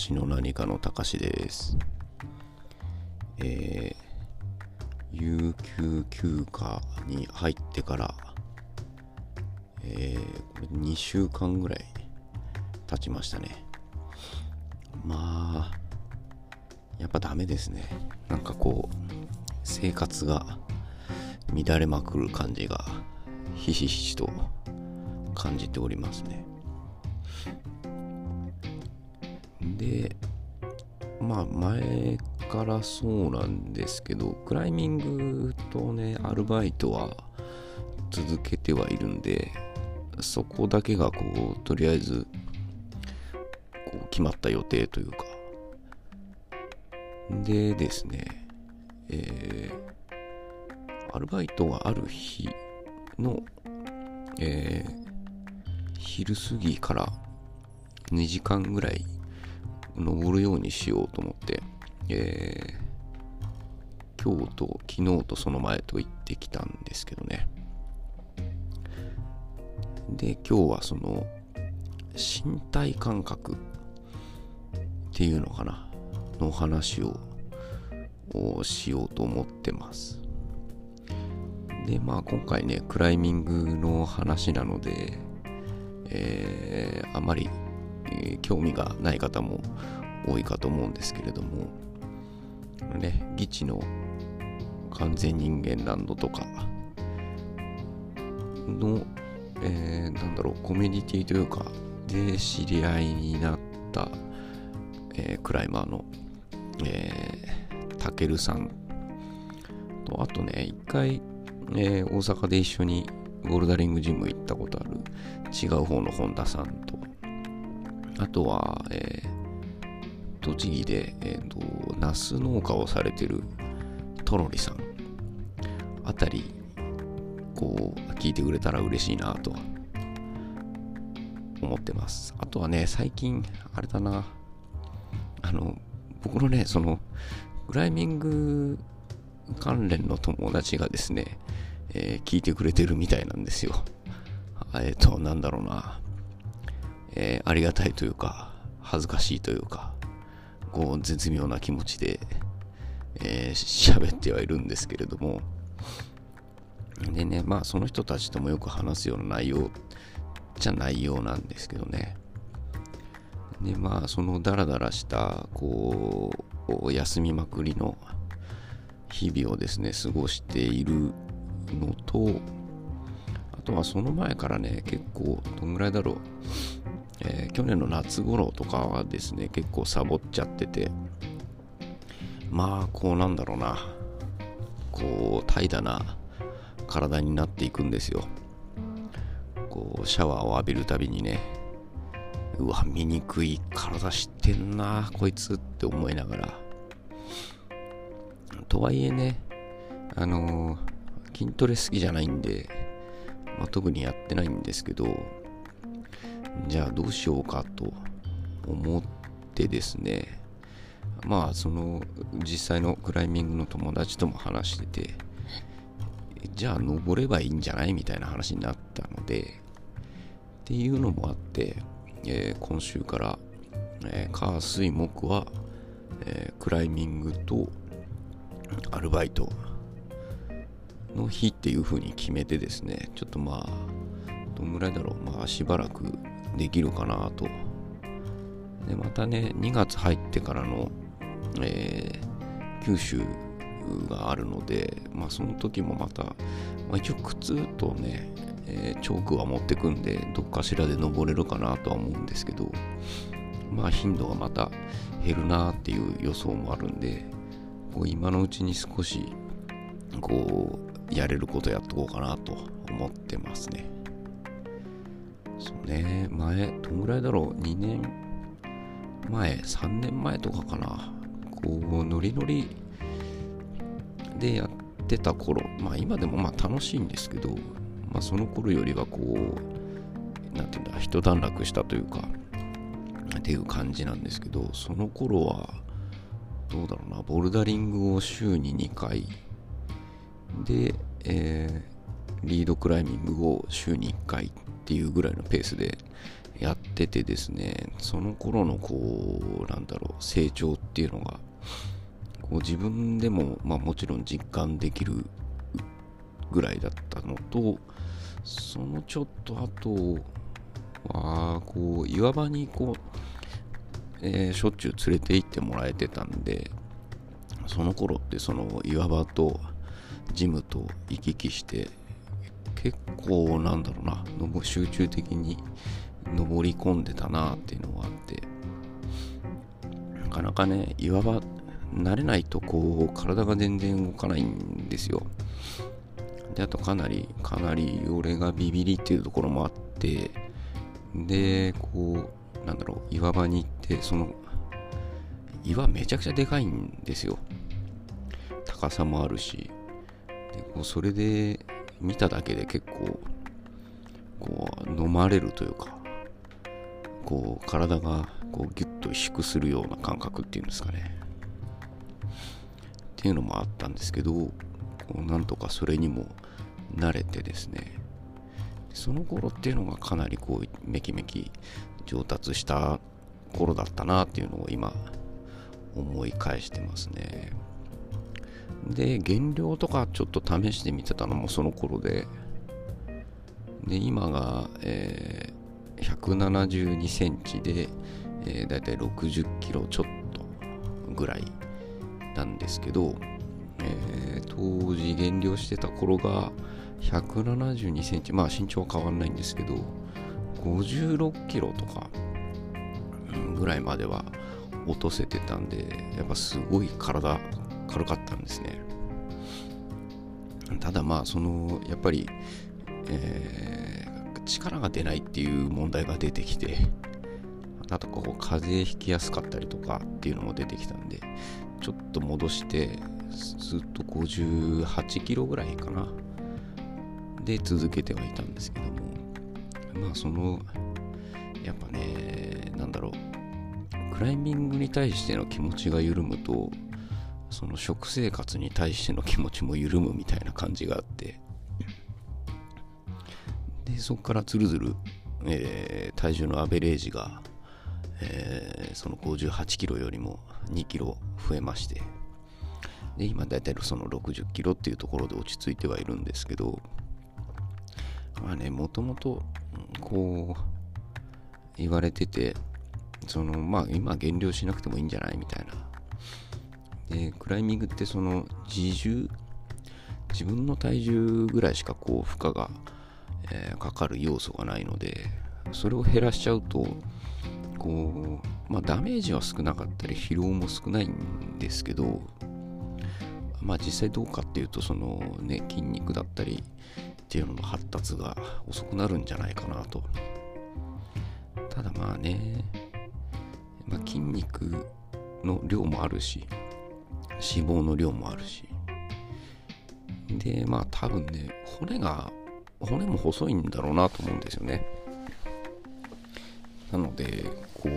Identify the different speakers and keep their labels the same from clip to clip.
Speaker 1: しの何かのたかしです。えー、有給休暇に入ってから、えー、2週間ぐらい経ちましたね。まあ、やっぱダメですね。なんかこう、生活が乱れまくる感じがひしひしと感じておりますね。で、まあ前からそうなんですけど、クライミングとね、アルバイトは続けてはいるんで、そこだけがこう、とりあえず、こう決まった予定というか。でですね、えー、アルバイトがある日の、えー、昼過ぎから2時間ぐらい登るようにしようと思って、えー、今日と昨日とその前と行ってきたんですけどね。で、今日はその身体感覚っていうのかなの話をしようと思ってます。で、まあ今回ね、クライミングの話なので、えー、あまり、えー興味がない方も多いかと思うんですけれども、ね、ギチの完全人間ランドとかの、えーなんだろう、コミュニティというか、で知り合いになった、えークライマーの、え、たけるさん。と、あとね、一回、えー大阪で一緒にボルダリングジム行ったことある違う方の本田さんと、あとは、えー栃木で、えーと、ナス農家をされてるトロリさんあたり、こう、聞いてくれたら嬉しいなと思ってます。あとはね、最近、あれだな、あの、僕のね、その、クライミング関連の友達がですね、えー聞いてくれてるみたいなんですよ。えっ、と、なんだろうな、えーありがたいというか、恥ずかしいというか、こう、絶妙な気持ちで、えー喋ってはいるんですけれども、でね、まあ、その人たちともよく話すような内容じゃ内容なんですけどね。で、まあ、そのダラダラした、こう、休みまくりの日々をですね、過ごしているのと、あとはその前からね、結構、どんぐらいだろう、えー去年の夏頃とかはですね、結構サボっちゃってて、まあ、こうなんだろうな、こう、怠惰な体になっていくんですよ。こう、シャワーを浴びるたびにね、うわ、醜い体してんな、こいつって思いながら。とはいえね、あのー筋トレ好きじゃないんで、まあ、特にやってないんですけど、じゃあどうしようかと思ってですね、まあその実際のクライミングの友達とも話してて、じゃあ登ればいいんじゃないみたいな話になったので、っていうのもあって、えー今週から、えー火水木は、えークライミングとアルバイトの日っていう風に決めてですね、ちょっとまあ、どんぐらいだろう、まあしばらくできるかなと。で、またね、2月入ってからの、えー九州があるので、まあその時もまた、まあ、一応靴とね、えーチョークは持ってくんで、どっかしらで登れるかなとは思うんですけど、まあ頻度がまた減るなっていう予想もあるんで、こう今のうちに少し、こう、やれることやっとこうかなと思ってますね。そうね、前、どんぐらいだろう、2年前、3年前とかかな、こう、ノリノリでやってた頃、まあ今でもまあ楽しいんですけど、まあその頃よりはこう、なんていうんだ、一段落したというか、っていう感じなんですけど、その頃は、どうだろうな、ボルダリングを週に2回、で、えーリードクライミングを週に1回。っていうぐらいのペースでやっててですねその頃のこうなんだろう成長っていうのがこう自分でも、まあ、もちろん実感できるぐらいだったのとそのちょっと後はこう岩場にこう、えー、しょっちゅう連れて行ってもらえてたんでその頃ってその岩場とジムと行き来して結構なんだろうな集中的に登り込んでたなっていうのがあってなかなかね岩場慣れないとこう体が全然動かないんですよ。であとかなりかなり俺がビビりっていうところもあってでこうなんだろう岩場に行ってその岩めちゃくちゃでかいんですよ。高さもあるし。でこうそれで見ただけで結構こう飲まれるというかこう体がこうギュッと萎縮するような感覚っていうんですかね。っていうのもあったんですけどこうなんとかそれにも慣れてですね。その頃っていうのがかなりこうめきめき上達した頃だったなっていうのを今思い返してますね。で減量とかちょっと試してみてたのもその頃で。で今が、えー、172センチで、えー、だいたい60キロちょっとぐらいなんですけど、えー、当時減量してた頃が172センチ。まあ身長は変わんないんですけど56キロとかぐらいまでは落とせてたんでやっぱすごい体軽かったんですね。ただまあそのやっぱり、えー、力が出ないっていう問題が出てきてあとこう風邪ひきやすかったりとかっていうのも出てきたんでちょっと戻してずっと58キロぐらいかな。で続けてはいたんですけども。まあそのやっぱねなんだろう。クライミングに対しての気持ちが緩むとその食生活に対しての気持ちも緩むみたいな感じがあって。でそこからずるずる、えー、体重のアベレージが、えー、その58キロよりも2キロ増えまして。で今だいたいその60キロっていうところで落ち着いてはいるんですけど。まあねもともとこう言われててそのまあ今減量しなくてもいいんじゃないみたいなでクライミングってその自重？自分の体重ぐらいしかこう負荷が、えー、かかる要素がないのでそれを減らしちゃうとこうまあダメージは少なかったり疲労も少ないんですけどまあ実際どうかっていうとそのね筋肉だったりっていうのの発達が遅くなるんじゃないかなと。ただまあね、まあ、筋肉の量もあるし脂肪の量もあるし。でまあ多分ね骨が骨も細いんだろうなと思うんですよね。なのでこう、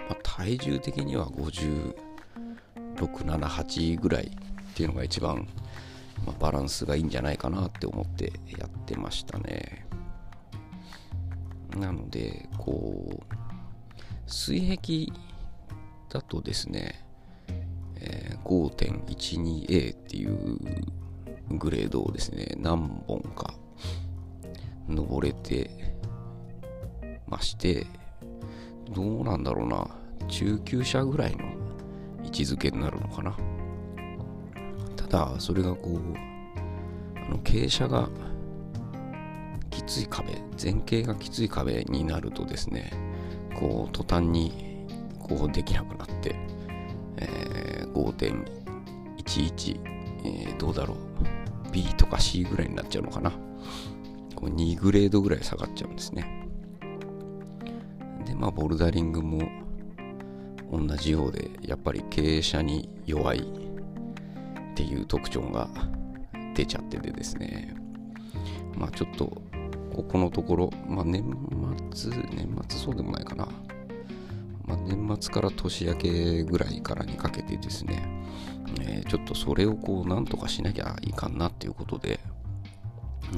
Speaker 1: まあ、体重的には5678ぐらいっていうのが一番、まあ、バランスがいいんじゃないかなって思ってやってましたね。なのでこう水壁だとですね 5.12A っていうグレードをですね、何本か登れてまして、どうなんだろうな、中級者ぐらいの位置づけになるのかな。ただ、それがこう、あの傾斜がきつい壁、前傾がきつい壁になるとですね、こう、途端にこうできなくなって、5.11、え、どうだろう。B とか C ぐらいになっちゃうのかな。こう2グレードぐらい下がっちゃうんですね。でまあボルダリングも同じようでやっぱり傾斜に弱いっていう特徴が出ちゃっててですね。まあちょっとここのところ、まあ年末、年末そうでもないかな。まあ、年末から年明けぐらいからにかけてですね、えー、ちょっとそれをこうなんとかしなきゃいかんなっていうことで、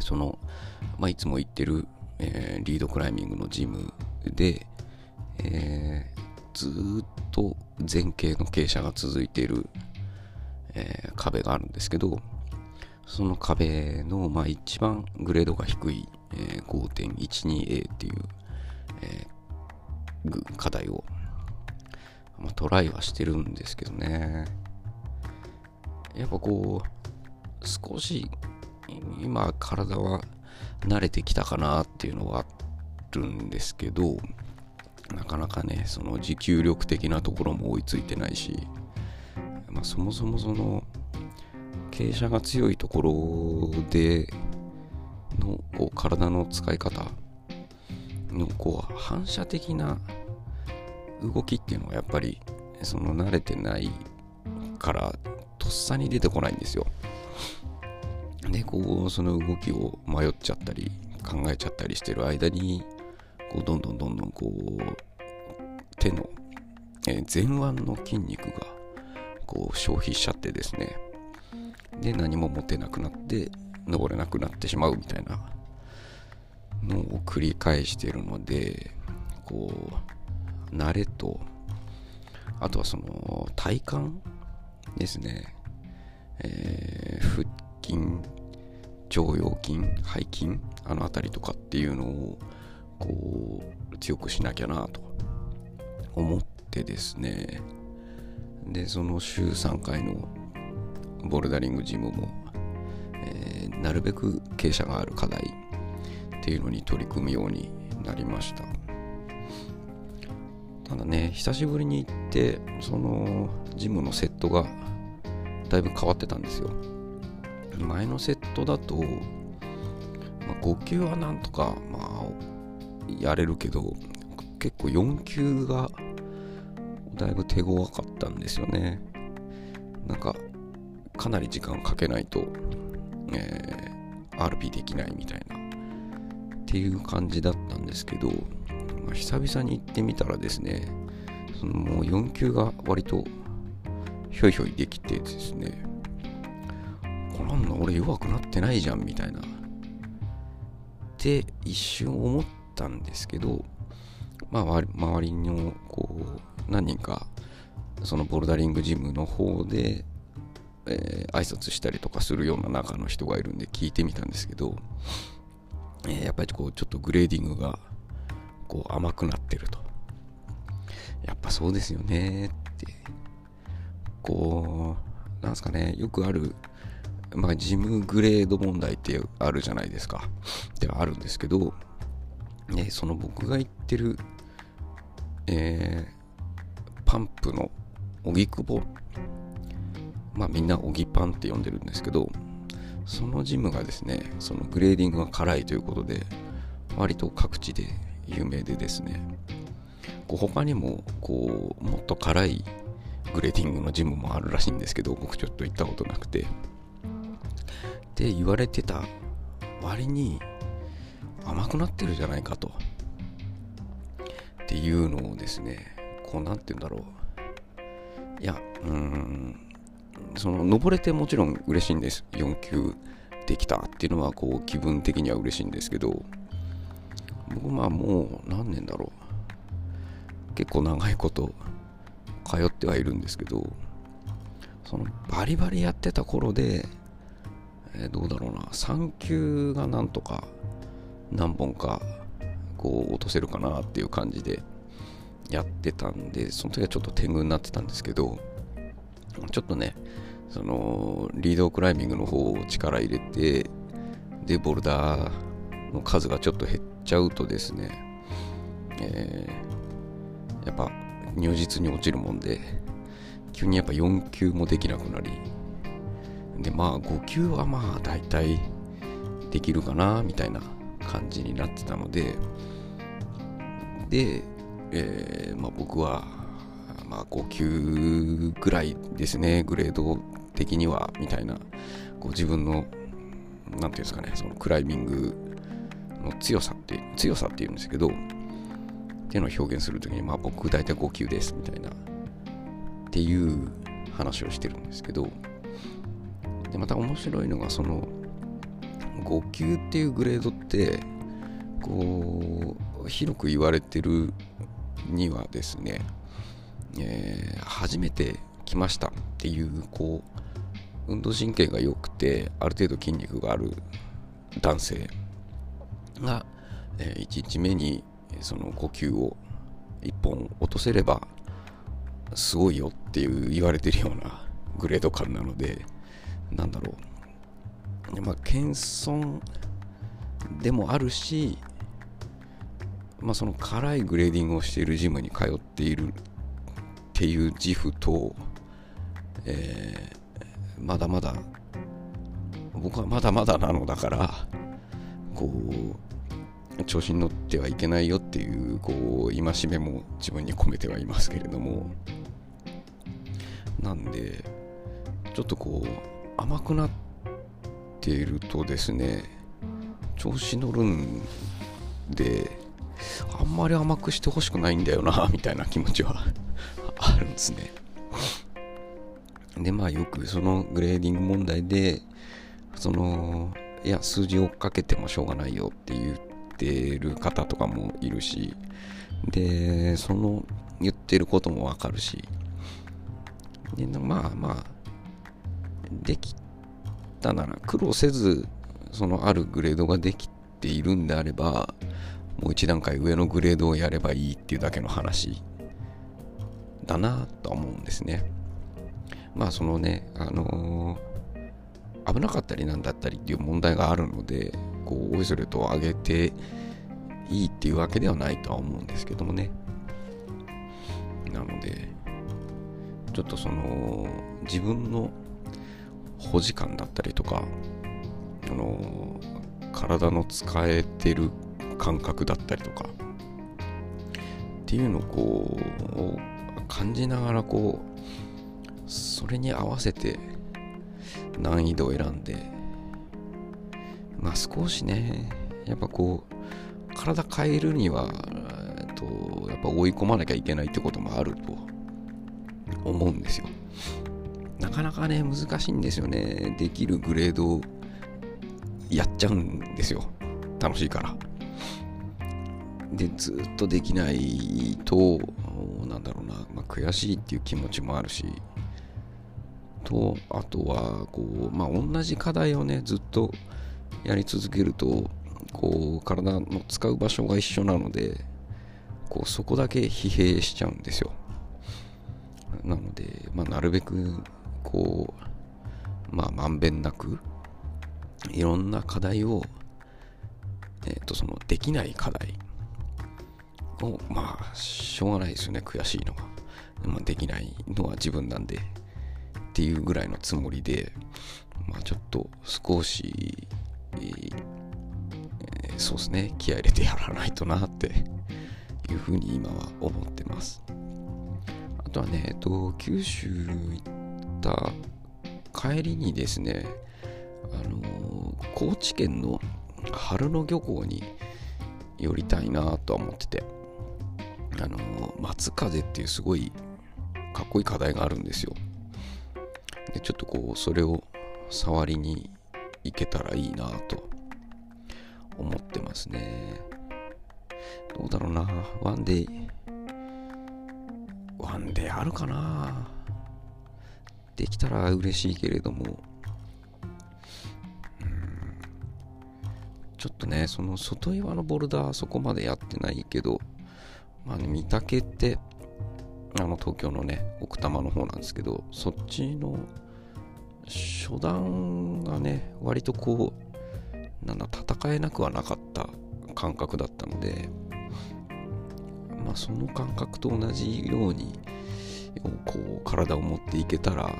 Speaker 1: その、まあ、いつも行ってる、えー、リードクライミングのジムで、えー、ずっと前傾の傾斜が続いている、え、壁があるんですけど、その壁の、まあ、一番グレードが低い、え、5.12A っていう、え、課題を、まあ、トライはしてるんですけどね。やっぱこう、少し今体は慣れてきたかなっていうのはあるんですけど、なかなかね、その持久力的なところも追いついてないし、まあ、そもそもその傾斜が強いところでのこう体の使い方のこう反射的な動きっていうのはやっぱりその慣れてないからとっさに出てこないんですよ。でこうその動きを迷っちゃったり考えちゃったりしてる間にこうどんどんどんどんこう手の、え、前腕の筋肉がこう消費しちゃってですねで何も持てなくなって登れなくなってしまうみたいなのを繰り返しているのでこう慣れとあとはその体幹ですね、えー、腹筋腸腰筋背筋あの辺りとかっていうのをこう強くしなきゃなと思ってですね。でその週3回のボルダリングジムも、えー、なるべく傾斜がある課題っていうのに取り組むようになりました。ただね久しぶりに行ってそのジムのセットがだいぶ変わってたんですよ。前のセットだと、まあ、5球はなんとか、まあ、やれるけど結構4球がだいぶ手強かったんですよね。なんかかなり時間かけないと、えー、RP できないみたいな。っていう感じだったんですけど、まあ、久々に行ってみたらですねそのもう4球が割とひょいひょいできてですねこなんな俺弱くなってないじゃんみたいな。って一瞬思ったんですけどまあ周りのこう何人かそのボルダリングジムの方でえー、挨拶したりとかするような中の人がいるんで聞いてみたんですけど、え、やっぱりこうちょっとグレーディングがこう甘くなってると。やっぱそうですよねって。こうなんすかねよくあるまあジムグレード問題ってあるじゃないですか。ではあるんですけど、ね、その僕が言ってるえー、パンプの荻窪。まあみんなオギパンって呼んでるんですけど、そのジムがですね、そのグレーディングが辛いということで、割と各地で有名でですね、こう他にもこうもっと辛いグレーディングのジムもあるらしいんですけど、僕ちょっと行ったことなくて。って言われてた割に甘くなってるじゃないかと。っていうのをですね、こうなんて言うんだろう。いや、うーん、その登れてもちろん嬉しいんです。4級できたっていうのはこう気分的には嬉しいんですけど僕まあもう何年だろう。結構長いこと通ってはいるんですけどそのバリバリやってた頃で、えー、どうだろうな。3級がなんとか何本かこう落とせるかなっていう感じでやってたんでその時はちょっと天狗になってたんですけどちょっとね、その、リードクライミングの方を力入れて、で、ボルダーの数がちょっと減っちゃうとですね、えー、やっぱ、如実に落ちるもんで、急にやっぱ4級もできなくなり、で、まあ5級はまあ大体できるかな、みたいな感じになってたので、で、えー、まあ僕はまあ5級ぐらいですね、グレード的には、みたいな、こう自分の、なんていうんですかね、そのクライミングの強さって、強さっていうんですけど、っていうのを表現するときに、まあ僕大体5級です、みたいな、っていう話をしてるんですけど、で、また面白いのが、その、5級っていうグレードって、こう、広く言われてるにはですね、えー、初めて来ましたっていうこう運動神経が良くてある程度筋肉がある男性が、えー、1日目にその呼吸を1本落とせればすごいよっていう言われてるようなグレード感なのでなんだろう。まあ謙遜でもあるしまあその辛いグレーディングをしているジムに通っているっていう自負と、えー、まだまだ僕はまだまだなのだからこう調子に乗ってはいけないよっていうこう戒めも自分に込めてはいますけれども。なんでちょっとこう甘くなっているとですね調子乗るんであんまり甘くしてほしくないんだよなみたいな気持ちはあるんですね。でまあよくそのグレーディング問題でそのいや数字を追っかけてもしょうがないよって言ってる方とかもいるしでその言ってることもわかるしでまあまあできたなら苦労せずそのあるグレードができているんであればもう一段階上のグレードをやればいいっていうだけの話。だなと思うんですね。まあそのねあのー、危なかったりなんだったりっていう問題があるのでこうおいそれと上げていいっていうわけではないとは思うんですけどもね。なのでちょっとその自分の保持感だったりとかあの体の使えてる感覚だったりとかっていうのをこう感じながらこうそれに合わせて難易度を選んでまあ少しねやっぱこう体変えるにはとやっぱ追い込まなきゃいけないってこともあると思うんですよ。なかなかね、難しいんですよね。できるグレードをやっちゃうんですよ。楽しいから。で、ずっとできないと、なんだろうな、まあ、悔しいっていう気持ちもあるし、と、あとは、こう、まあ、同じ課題をね、ずっとやり続けると、こう、体の使う場所が一緒なので、こう、そこだけ疲弊しちゃうんですよ。なので、まあ、なるべくこうまあまんべんなくいろんな課題をえっ、ー、とそのできない課題をまあしょうがないですよね悔しいのは、まあ、できないのは自分なんでっていうぐらいのつもりでまあちょっと少し、えー、そうですね気合入れてやらないとなっていうふうに今は思ってます。あとはね、えっと、九州行った帰りにですね、あの高知県の春野漁港に寄りたいなとは思ってて、あの松風っていうすごいかっこいい課題があるんですよ。で、ちょっとこう、それを触りに行けたらいいなと思ってますね。どうだろうな、ワンデーワンデーあるかな。できたら嬉しいけれども、ちょっとね、その外岩のボルダーそこまでやってないけど、まあね、御嶽って、あの東京のね、奥多摩の方なんですけど、そっちの初段がね、割とこう、なんだ、戦えなくはなかった感覚だったので、まあ、その感覚と同じようにこう体を持っていけたら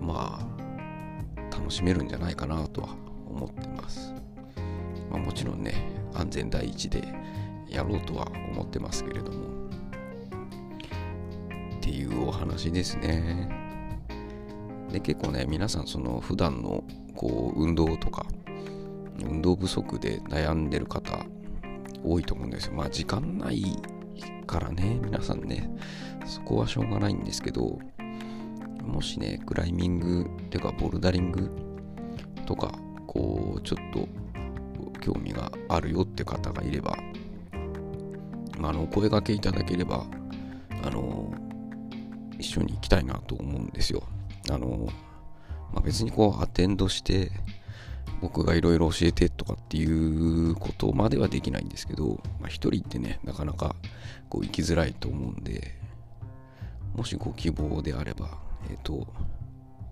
Speaker 1: まあ楽しめるんじゃないかなとは思ってます、まあ、もちろんね安全第一でやろうとは思ってますけれども。っていうお話ですね。で結構ね皆さんその普段のこう運動とか運動不足で悩んでる方多いと思うんですよ。まあ時間ないからね、皆さんね、そこはしょうがないんですけど、もしね、クライミングっていうかボルダリングとか、こう、ちょっと興味があるよって方がいれば、あ、の、お声掛けいただければ、あの、一緒に行きたいなと思うんですよ。あの、まあ、別にこう、アテンドして、僕がいろいろ教えてとかっていうことまではできないんですけど、まあ、一人ってね、なかなかこう行きづらいと思うんで、もしご希望であれば、えっ、ー、と、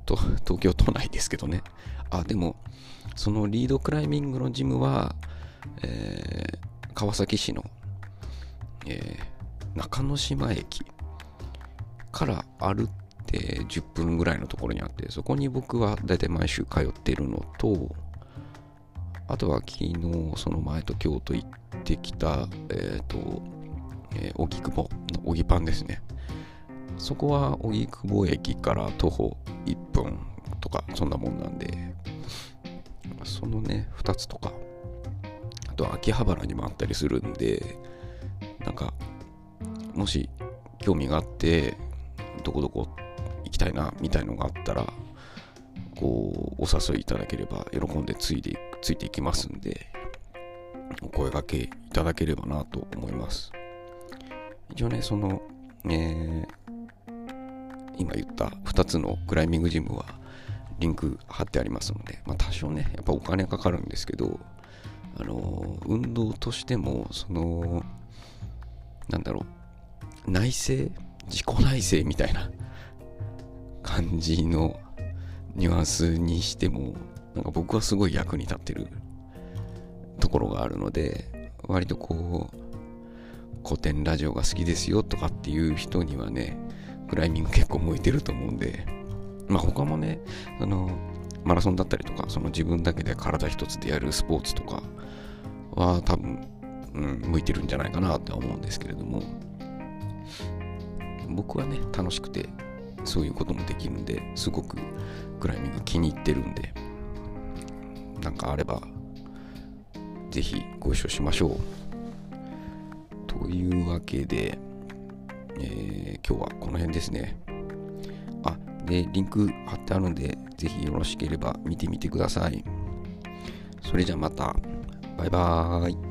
Speaker 1: と、東京都内ですけどね。あ、でも、そのリードクライミングのジムは、えー、川崎市の、えー、中之島駅から歩って10分ぐらいのところにあって、そこに僕は大体毎週通ってるのと、あとは昨日、その前と京都行ってきた、えっ、ー、と、えー、荻窪の荻パンですね。そこは荻窪駅から徒歩1分とか、そんなもんなんで、そのね、2つとか、あと秋葉原にもあったりするんで、なんか、もし興味があって、どこどこ行きたいな、みたいのがあったら、こう、お誘いいただければ、喜んでついて、ついていきますんで、お声掛けいただければなと思います。一応ね、その、えー、今言った2つのクライミングジムはリンク貼ってありますので、まあ、多少ね、やっぱお金かかるんですけど、あの運動としても、その、なんだろう、内政自己内政みたいな。感じのニュアンスにしても、なんか僕はすごい役に立ってるところがあるので、割とこう、古典ラジオが好きですよとかっていう人にはね、クライミング結構向いてると思うんで、まあ他もね、あの、マラソンだったりとか、その自分だけで体一つでやるスポーツとかは多分、うん、向いてるんじゃないかなって思うんですけれども、僕はね、楽しくて、そういうこともできるんで、すごくクライミング気に入ってるんで、なんかあれば、ぜひご一緒しましょう。というわけで、えー、今日はこの辺ですね。あ、で、リンク貼ってあるので、ぜひよろしければ見てみてください。それじゃまた。バイバーイ。